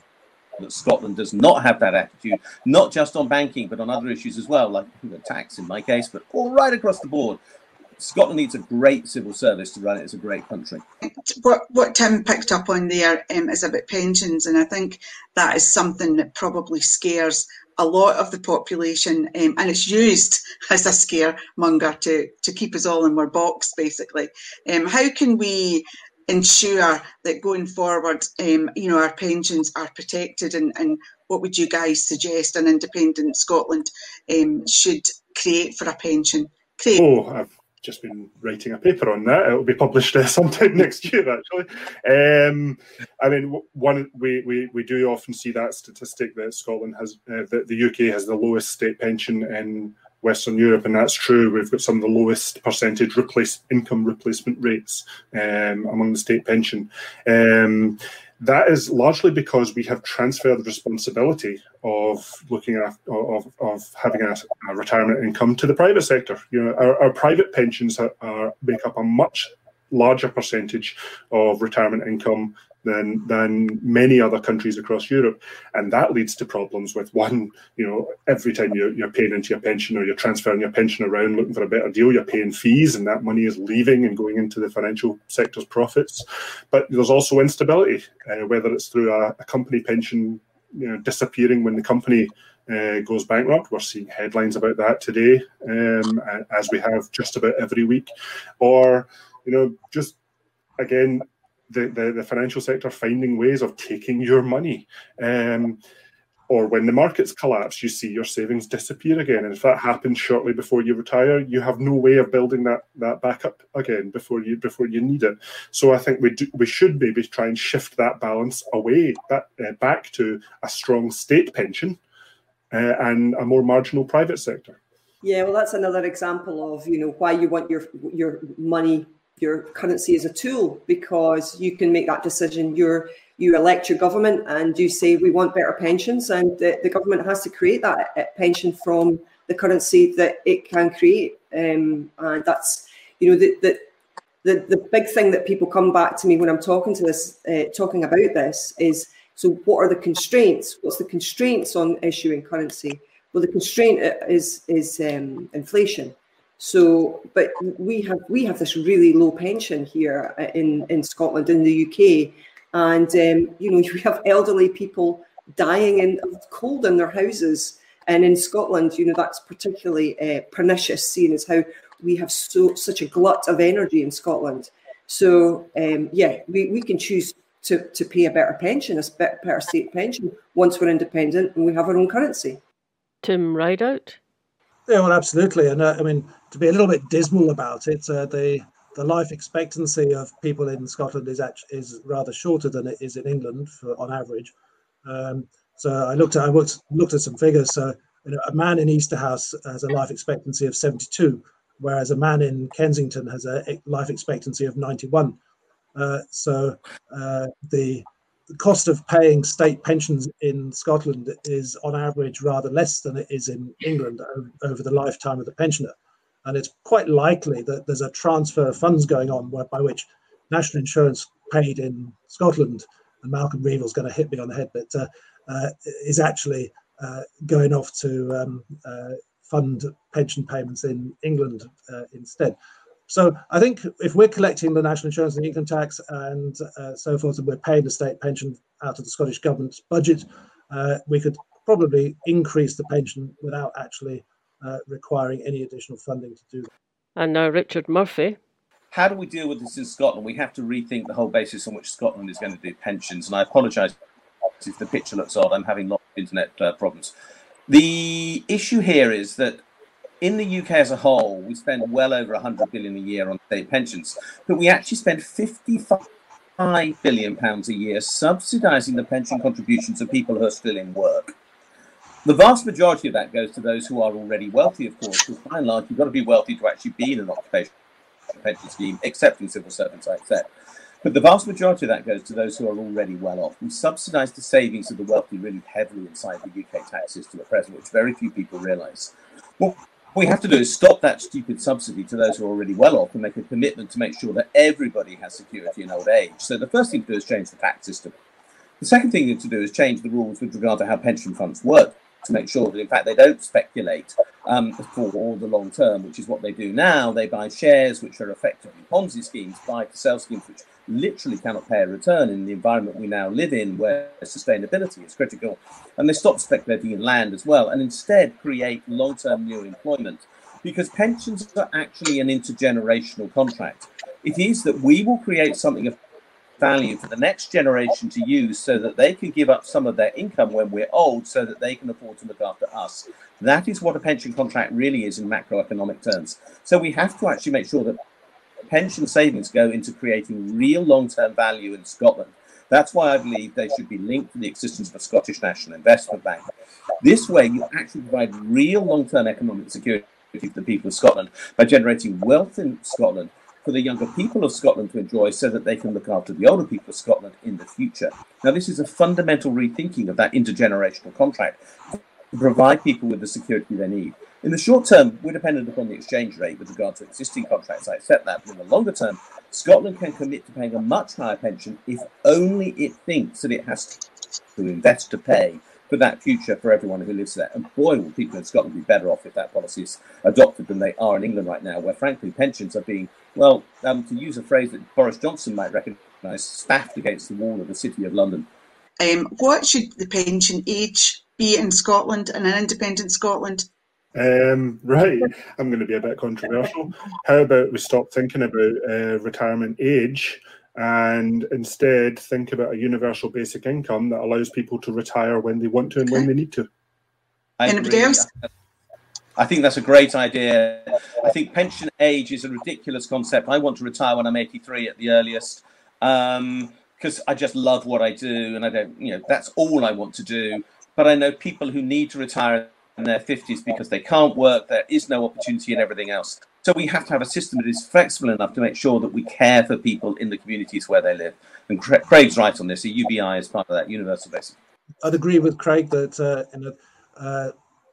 that Scotland does not have that attitude, not just on banking, but on other issues as well, like tax in my case, but all right across the board. Scotland needs a great civil service to run it as a great country. What what Tim picked up on there um, is about pensions, and I think that is something that probably scares a lot of the population, um, and it's used as a scaremonger to to keep us all in our box, basically. Um, how can we ensure that going forward, um, you know, our pensions are protected, and, and what would you guys suggest an independent Scotland um, should create for a pension? Craig? Oh, I've just been writing a paper on that. It will be published uh, sometime next year, actually. Um, I mean, one we, we, we do often see that statistic that Scotland has, uh, that the UK has the lowest state pension in Western Europe, and that's true. We've got some of the lowest percentage replace income replacement rates um, among the state pension. Um, that is largely because we have transferred the responsibility of looking at of, of having a, a retirement income to the private sector. You know, our, our private pensions are, are, make up a much larger percentage of retirement income than than many other countries across Europe, and that leads to problems with one. You know, every time you're, you're paying into your pension or you're transferring your pension around looking for a better deal, you're paying fees, and that money is leaving and going into the financial sector's profits. But there's also instability, uh, whether it's through a, a company pension you know, disappearing when the company uh, goes bankrupt. We're seeing headlines about that today, um, as we have just about every week, or you know, just again the, the, the financial sector finding ways of taking your money. Um, or when the markets collapse, you see your savings disappear again. And if that happens shortly before you retire, you have no way of building that that back up again before you before you need it. So I think we do, we should maybe try and shift that balance away back, uh, back to a strong state pension uh, and a more marginal private sector. Yeah, well, that's another example of you know why you want your your money your currency as a tool because you can make that decision. You're you elect your government and you say we want better pensions, and the, the government has to create that uh, pension from the currency that it can create. Um, and that's you know the, the the the big thing that people come back to me when I'm talking to this uh, talking about this is so what are the constraints? What's the constraints on issuing currency? Well, the constraint uh, is is um, inflation. So, but we have we have this really low pension here uh, in in Scotland in the UK, and um, you know we have elderly people dying in cold in their houses, and in Scotland, you know that's particularly uh, pernicious, seeing as how we have so such a glut of energy in Scotland. So, um, yeah, we, we can choose to, to pay a better pension, a better state pension, once we're independent and we have our own currency. Tim Rideout. Yeah, well, absolutely. And uh, I mean, to be a little bit dismal about it, uh, the the life expectancy of people in Scotland is actually is rather shorter than it is in England for, on average. Um, so I looked at I looked, looked at some figures. So you know, a man in Easterhouse has a life expectancy of 72, whereas a man in Kensington has a life expectancy of 91. Uh, so uh, the the cost of paying state pensions in Scotland is on average rather less than it is in England over the lifetime of the pensioner. And it's quite likely that there's a transfer of funds going on by which national insurance paid in Scotland, and Malcolm Reevill's going to hit me on the head, but uh, uh, is actually uh, going off to um, uh, fund pension payments in England uh, instead. So I think if we're collecting the national insurance and income tax and uh, so forth, and we're paying the state pension out of the Scottish government's budget, uh, we could probably increase the pension without actually uh, requiring any additional funding to do that. And now Richard Murphy. How do we deal with this in Scotland? We have to rethink the whole basis on which Scotland is going to do pensions. And I apologise if the picture looks odd. I'm having lots of internet uh, problems. The issue here is that in the UK as a whole, we spend well over 100 billion a year on state pensions, but we actually spend 55 billion pounds a year subsidising the pension contributions of people who are still in work. The vast majority of that goes to those who are already wealthy, of course, because by and large, you've got to be wealthy to actually be in an occupational pension scheme, except in civil servants, I accept. But the vast majority of that goes to those who are already well off. We subsidise the savings of the wealthy really heavily inside the UK tax system at present, which very few people realise. What we have to do is stop that stupid subsidy to those who are already well off and make a commitment to make sure that everybody has security in old age. So the first thing to do is change the tax system. The second thing to do is change the rules with regard to how pension funds work to make sure that, in fact, they don't speculate um, for all the long term, which is what they do now. They buy shares, which are effectively Ponzi schemes, buy to sell schemes, which literally cannot pay a return in the environment we now live in, where sustainability is critical. And they stop speculating in land as well, and instead create long term new employment. Because pensions are actually an intergenerational contract. It is that we will create something of value for the next generation to use so that they can give up some of their income when we're old so that they can afford to look after us. That is what a pension contract really is in macroeconomic terms. So we have to actually make sure that pension savings go into creating real long term value in Scotland. That's why I believe they should be linked to the existence of a Scottish National Investment Bank. This way, you actually provide real long term economic security for the people of Scotland by generating wealth in Scotland for the younger people of Scotland to enjoy so that they can look after the older people of Scotland in the future. Now, this is a fundamental rethinking of that intergenerational contract to provide people with the security they need. In the short term, we're dependent upon the exchange rate with regard to existing contracts. I accept that. But in the longer term, Scotland can commit to paying a much higher pension if only it thinks that it has to invest to pay for that future for everyone who lives there. And boy, will people in Scotland be better off if that policy is adopted than they are in England right now, where frankly pensions are being, well, um, to use a phrase that Boris Johnson might recognise, staffed against the wall of the City of London. Um, what should the pension age be in Scotland and an independent Scotland? Um, right, I'm going to be a bit controversial. How about we stop thinking about uh, retirement age and instead think about a universal basic income that allows people to retire when they want to and when they need to? I Anybody else? I think that's a great idea. I think pension age is a ridiculous concept. I want to retire when I'm 83 at the earliest because um, I just love what I do and I don't, you know, that's all I want to do. But I know people who need to retire in their 50s because they can't work, there is no opportunity, and everything else. So we have to have a system that is flexible enough to make sure that we care for people in the communities where they live. And Craig's right on this. The UBI is part of that universal basic. I'd agree with Craig that uh, you know, uh,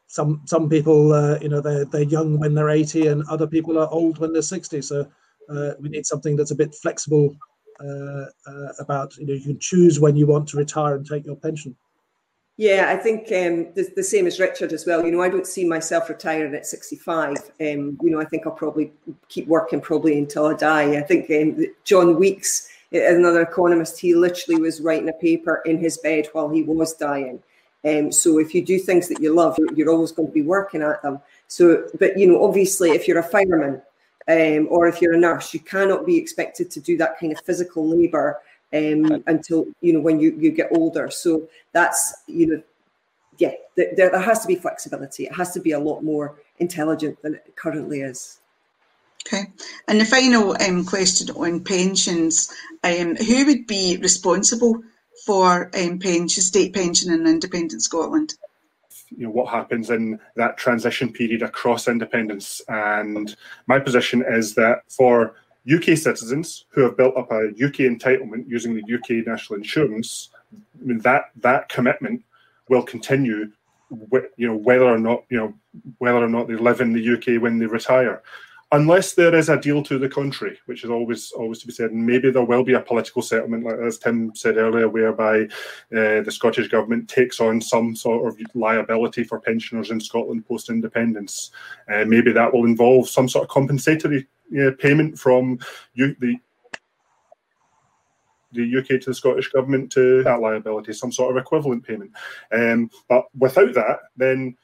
some some people uh, you know they're they're young when they're 80 and other people are old when they're 60. So uh, we need something that's a bit flexible uh, uh, about you know you can choose when you want to retire and take your pension. Yeah, I think um, the, the, same as Richard as well. You know, I don't see myself retiring at 65. Um, you know, I think I'll probably keep working probably until I die. I think um, John Weeks, another economist, he literally was writing a paper in his bed while he was dying. Um, so if you do things that you love, you're, always going to be working at them. So, but you know, obviously, if you're a fireman um, or if you're a nurse, you cannot be expected to do that kind of physical labour um, until you know when you you get older. So that's you know, yeah, there, there has to be flexibility. It has to be a lot more intelligent than it currently is. Okay, and the final um, question on pensions: um, Who would be responsible for um, pension, state pension in independent Scotland? you know what happens in that transition period across independence and my position is that for UK citizens who have built up a UK entitlement using the UK national insurance, I mean, that that commitment will continue, you know, whether or not you know whether or not they live in the UK when they retire, unless there is a deal to the contrary, which is always always to be said. And maybe there will be a political settlement, like as Tim said earlier, whereby uh, the Scottish government takes on some sort of liability for pensioners in Scotland post independence. Uh, maybe that will involve some sort of compensatory uh, payment from you, the the UK to the Scottish government to that liability, some sort of equivalent payment. Um, but without that, then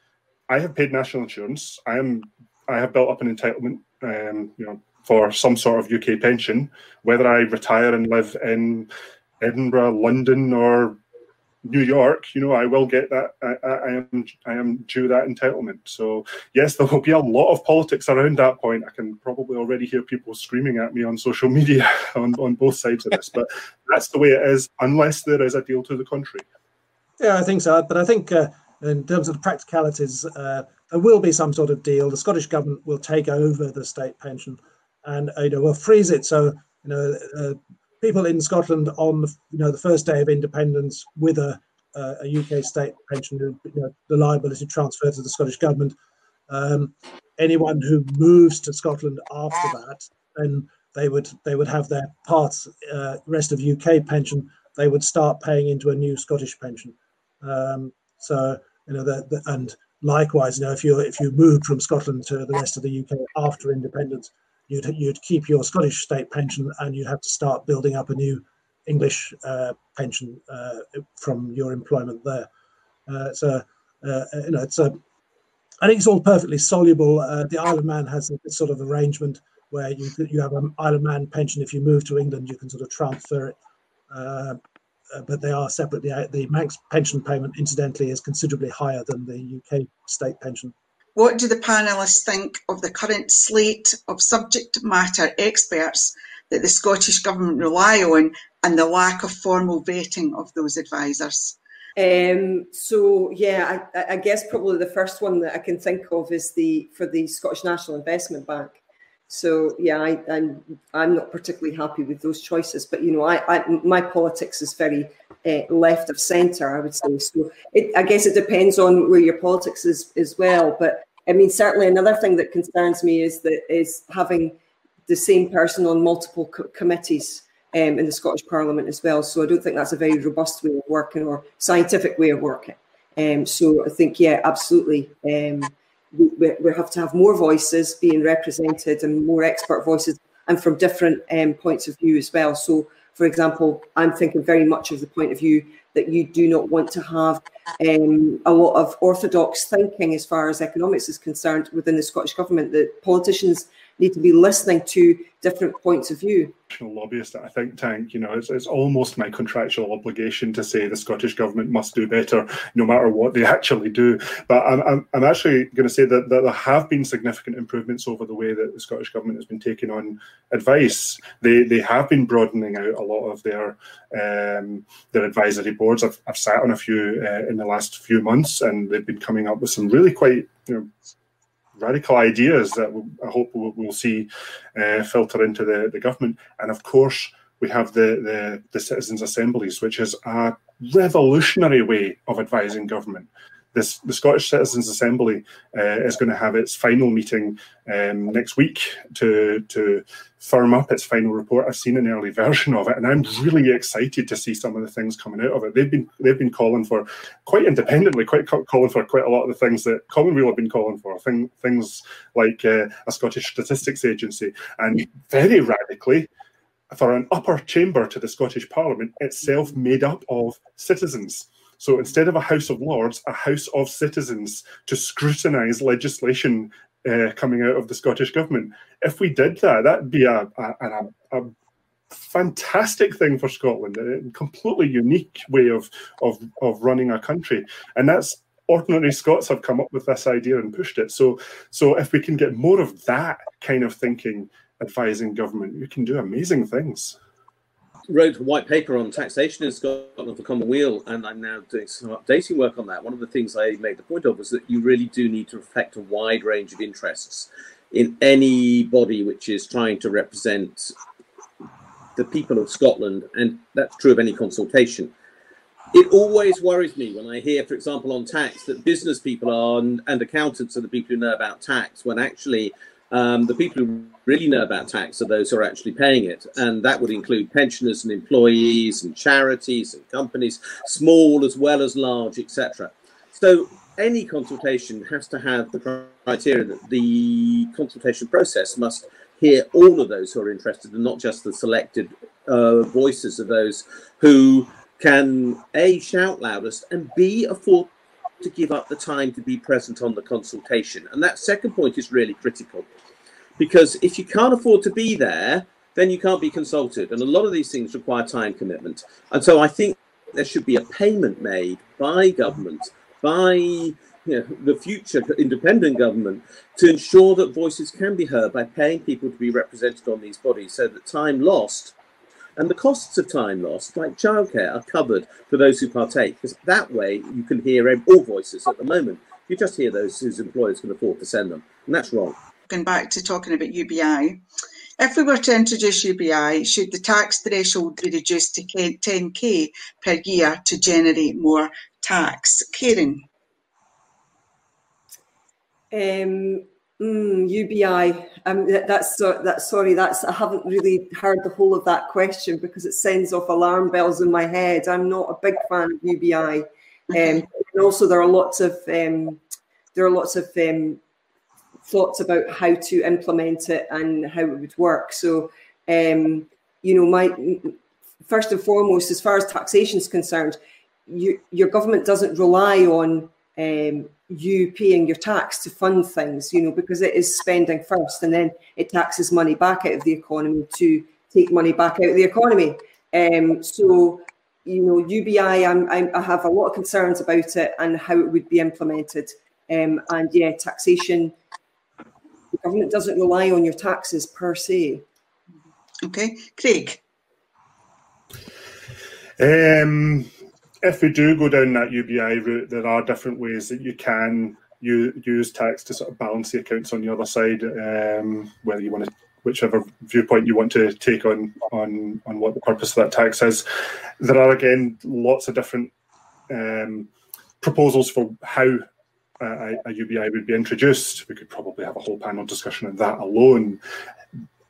I have paid national insurance. I am I have built up an entitlement, um, you know, for some sort of UK pension, whether I retire and live in Edinburgh, London, or New York, you know, I will get that. I, I, am I am due that entitlement. So yes, there will be a lot of politics around that point. I can probably already hear people screaming at me on social media on, on both sides of this, but that's the way it is, unless there is a deal to the contrary. Yeah, I think so. But I think uh, in terms of the practicalities, uh, there will be some sort of deal. The Scottish government will take over the state pension, and you know will freeze it so you know uh, people in Scotland on the, you know the first day of independence with a uh, a UK state pension, you know, the liability transferred to the Scottish government. Um, anyone who moves to Scotland after that, then they would they would have their part uh, rest of UK pension. They would start paying into a new Scottish pension. Um, so you know the, the, and likewise, you know if you if you moved from Scotland to the rest of the UK after independence, you'd you'd keep your Scottish state pension and you'd have to start building up a new English uh, pension uh, from your employment there. Uh, so uh, you know it's a I think it's all perfectly soluble. Uh, the Isle of Man has a sort of arrangement where you you have an Isle of Man pension. If you move to England, you can sort of transfer it. Uh, but they are separate. The, the Manx pension payment, incidentally, is considerably higher than the UK state pension. What do the panelists think of the current slate of subject matter experts that the Scottish Government rely on and the lack of formal vetting of those advisors? Um, so yeah, I, I, guess probably the first one that I can think of is the for the Scottish National Investment Bank. So yeah, I, am I'm, I'm not particularly happy with those choices. But you know, I, I my politics is very uh, left of centre. I would say so. It, I guess it depends on where your politics is as well. But I mean, certainly another thing that concerns me is that is having the same person on multiple co- committees um, in the Scottish Parliament as well. So I don't think that's a very robust way of working or scientific way of working. Um, so I think, yeah, absolutely. Um, we, we, have to have more voices being represented and more expert voices and from different um, points of view as well. So, for example, I'm thinking very much of the point of view that you do not want to have um, a lot of orthodox thinking as far as economics is concerned within the Scottish Government, that politicians need to be listening to different points of view lobbyist at a think tank, you know, it's, it's almost my contractual obligation to say the Scottish government must do better, no matter what they actually do. But I'm, I'm, I'm actually going to say that, that there have been significant improvements over the way that the Scottish government has been taking on advice. They they have been broadening out a lot of their um, their advisory boards. I've, I've sat on a few uh, in the last few months, and they've been coming up with some really quite you know radical ideas that I hope we'll, see uh, filter into the, the government. And of course, we have the, the, the citizens' assemblies, which is a revolutionary way of advising government this, the Scottish Citizens Assembly uh, is going to have its final meeting um, next week to to firm up its final report. I've seen an early version of it, and I'm really excited to see some of the things coming out of it. They've been they've been calling for quite independently, quite calling for quite a lot of the things that Common Weal have been calling for. Thing, things like uh, a Scottish Statistics Agency, and very radically for an upper chamber to the Scottish Parliament itself made up of citizens. So instead of a House of Lords, a House of Citizens to scrutinise legislation uh, coming out of the Scottish Government. If we did that, that'd be a, a, a, a fantastic thing for Scotland, a completely unique way of, of, of running a country. And that's ordinary Scots have come up with this idea and pushed it. So, so if we can get more of that kind of thinking advising government, we can do amazing things wrote a white paper on taxation in Scotland for Common Weal, and I'm now doing some updating work on that. One of the things I made the point of was that you really do need to reflect a wide range of interests in any body which is trying to represent the people of Scotland, and that's true of any consultation. It always worries me when I hear, for example, on tax, that business people are and accountants are the people who know about tax, when actually um, the people who really know about tax are those who are actually paying it. And that would include pensioners and employees and charities and companies, small as well as large, etc. So any consultation has to have the criteria that the consultation process must hear all of those who are interested and not just the selected uh, voices of those who can A, shout loudest and B, afford to give up the time to be present on the consultation. And that second point is really critical because if you can't afford to be there, then you can't be consulted. And a lot of these things require time commitment. And so I think there should be a payment made by government, by you know, the future independent government, to ensure that voices can be heard by paying people to be represented on these bodies so that time lost and the costs of time lost, like childcare, are covered for those who partake. Because that way you can hear all voices. At the moment, you just hear those whose employers can afford to send them, and that's wrong. Going back to talking about UBI, if we were to introduce UBI, should the tax threshold be reduced to 10k per year to generate more tax? Karen? Um, mm, UBI. Um, that's that's sorry. That's I haven't really heard the whole of that question because it sends off alarm bells in my head. I'm not a big fan of UBI, um, and also there are lots of um, there are lots of um, thoughts about how to implement it and how it would work. So, um, you know, my first and foremost, as far as taxation is concerned, you, your government doesn't rely on um, you paying your tax to fund things, you know, because it is spending first, and then it taxes money back out of the economy to take money back out of the economy. Um, so, you know, UBI, I'm, I'm, i have a lot of concerns about it and how it would be implemented. Um, and yeah, taxation the government doesn't rely on your taxes per se. Okay, Craig. Um, if we do go down that UBI route, there are different ways that you can use tax to sort of balance the accounts on the other side. Um, whether you want to, whichever viewpoint you want to take on on on what the purpose of that tax is, there are again lots of different um, proposals for how a, a UBI would be introduced. We could probably have a whole panel discussion on that alone.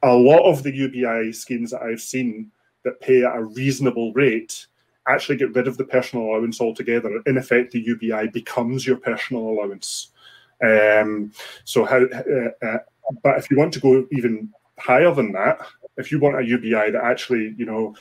A lot of the UBI schemes that I've seen that pay at a reasonable rate actually get rid of the personal allowance altogether. In effect, the UBI becomes your personal allowance. Um, so how? Uh, uh, but if you want to go even higher than that, if you want a UBI that actually, you know,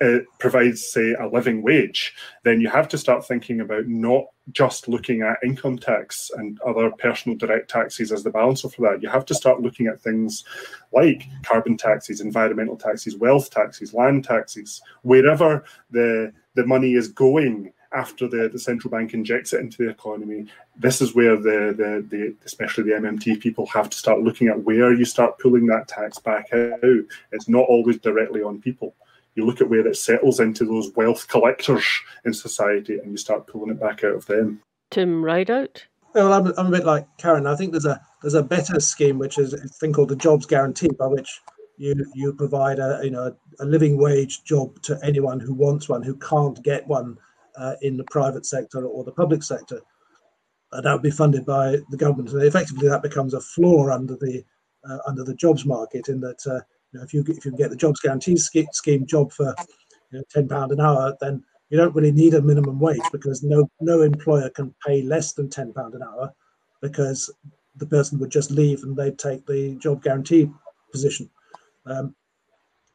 it provides, say, a living wage, then you have to start thinking about not just looking at income tax and other personal direct taxes as the balancer for that. You have to start looking at things like carbon taxes, environmental taxes, wealth taxes, land taxes, wherever the the money is going after the, the central bank injects it into the economy. This is where the, the, the especially the MMT people have to start looking at where you start pulling that tax back out. It's not always directly on people you look at where it settles into those wealth collectors in society and you start pulling it back out of them. Tim Rideout? Well, I'm, I'm a bit like Karen. I think there's a there's a better scheme which is a thing called the jobs guarantee, by which you you provide a you know a living wage job to anyone who wants one who can't get one uh, in the private sector or the public sector. Uh, that would be funded by the government, and effectively that becomes a floor under the uh, under the jobs market in that uh, know, if you if you get the jobs guarantee scheme job for you know, ten pound an hour, then you don't really need a minimum wage because no no employer can pay less than ten pound an hour because the person would just leave and they'd take the job guarantee position. Um,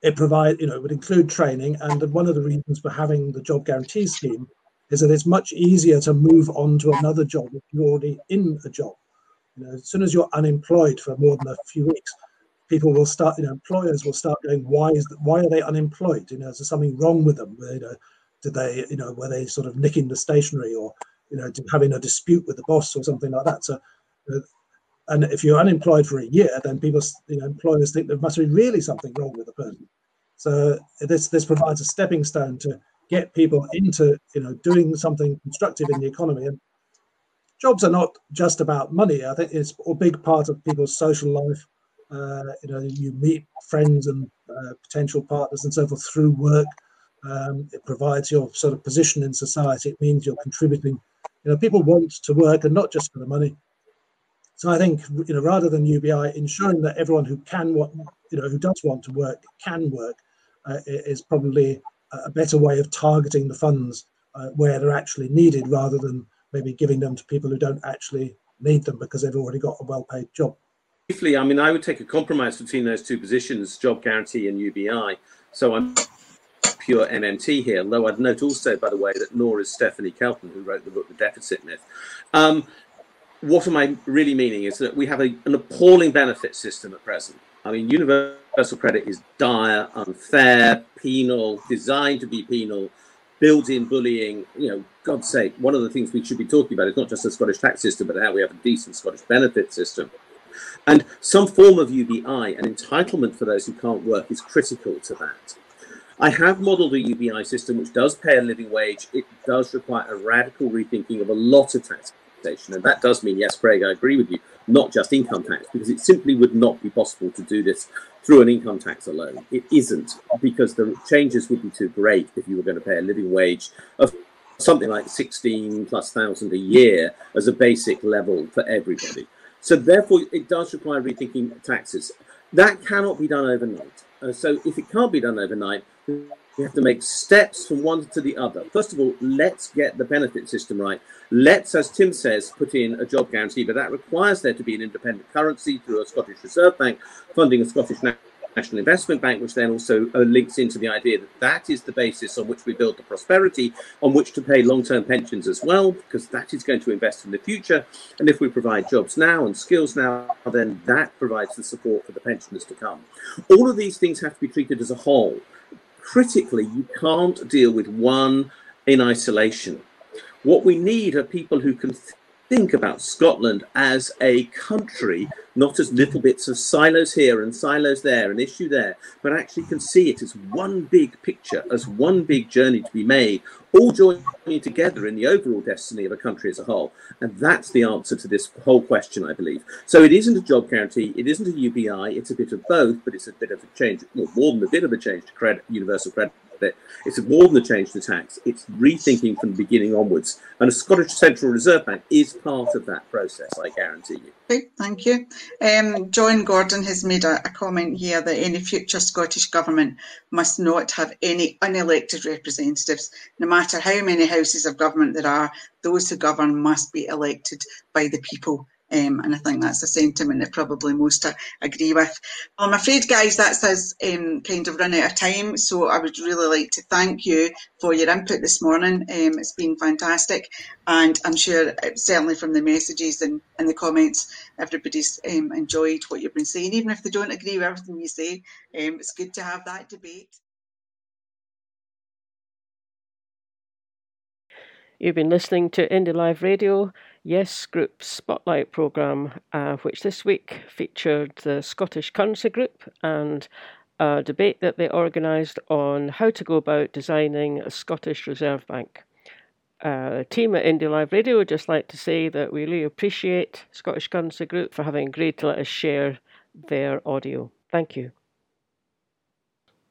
it provide you know it would include training, and one of the reasons for having the job guarantee scheme is that it's much easier to move on to another job if you're already in a job. You know, as soon as you're unemployed for more than a few weeks, people will start, you know, employers will start going, why is that, why are they unemployed? You know, is there something wrong with them? You know, did they, you know, were they sort of nicking the stationery or, you know, having a dispute with the boss or something like that? So, uh, and if you're unemployed for a year, then people, you know, employers think there must be really something wrong with the person. So this this provides a stepping stone to get people into, you know, doing something constructive in the economy. And jobs are not just about money. I think it's a big part of people's social life uh, you know, you meet friends and uh, potential partners and so forth through work. Um, it provides your sort of position in society. It means you're contributing. You know, people want to work and not just for the money. So I think you know, rather than UBI, ensuring that everyone who can, you know, who does want to work can work, uh, is probably a better way of targeting the funds uh, where they're actually needed, rather than maybe giving them to people who don't actually need them because they've already got a well-paid job briefly, I mean, I would take a compromise between those two positions, job guarantee and UBI. So I'm pure MMT here, though I'd note also, by the way, that nor is Stephanie Kelton, who wrote the book The Deficit Myth. Um, what am I really meaning is that we have a, an appalling benefit system at present. I mean, universal credit is dire, unfair, penal, designed to be penal, built in bullying. You know, God's sake, one of the things we should be talking about is not just the Scottish tax system, but how we have a decent Scottish benefit system. And some form of UBI, an entitlement for those who can't work, is critical to that. I have modelled a UBI system which does pay a living wage. It does require a radical rethinking of a lot of taxation. And that does mean, yes, Craig, I agree with you, not just income tax, because it simply would not be possible to do this through an income tax alone. It isn't, because the changes would be too great if you were going to pay a living wage of something like 16 plus thousand a year as a basic level for everybody. So therefore, it does require rethinking taxes. That cannot be done overnight. Uh, so if it can't be done overnight, we have to make steps from one to the other. First of all, let's get the benefit system right. Let's, as Tim says, put in a job guarantee, but that requires there to be an independent currency through a Scottish Reserve Bank funding a Scottish National Investment Bank, which then also uh, links into the idea that that is the basis on which we build the prosperity, on which to pay long term pensions as well, because that is going to invest in the future. And if we provide jobs now and skills now, then that provides the support for the pensioners to come. All of these things have to be treated as a whole. Critically, you can't deal with one in isolation. What we need are people who can think about Scotland as a country, not as little bits of silos here and silos there, an issue there, but actually can see it as one big picture, as one big journey to be made, all joining together in the overall destiny of a country as a whole. And that's the answer to this whole question, I believe. So it isn't a job guarantee, it isn't a UBI, it's a bit of both, but it's a bit of a change, well, more than a bit of a change to credit, universal credit it. It's more than a change to tax. It's rethinking from the beginning onwards. And a Scottish Central Reserve Bank is part of that process, I guarantee you. Okay, thank you. Um, John Gordon has made a, a, comment here that any future Scottish government must not have any unelected representatives. No matter how many houses of government there are, those who govern must be elected by the people. Um, and I think that's a sentiment that probably most agree with. Well, I'm afraid, guys, that's us um, kind of run out of time. So I would really like to thank you for your input this morning. Um, it's been fantastic. And I'm sure, uh, certainly from the messages and, and the comments, everybody's um, enjoyed what you've been saying. Even if they don't agree with everything you say, um, it's good to have that debate. You've been listening to Indy Live Radio. Yes Group Spotlight programme, uh, which this week featured the Scottish Currency Group and a debate that they organised on how to go about designing a Scottish Reserve Bank. Uh, team at Indy Live Radio would just like to say that we really appreciate Scottish Currency Group for having agreed to let us share their audio. Thank you.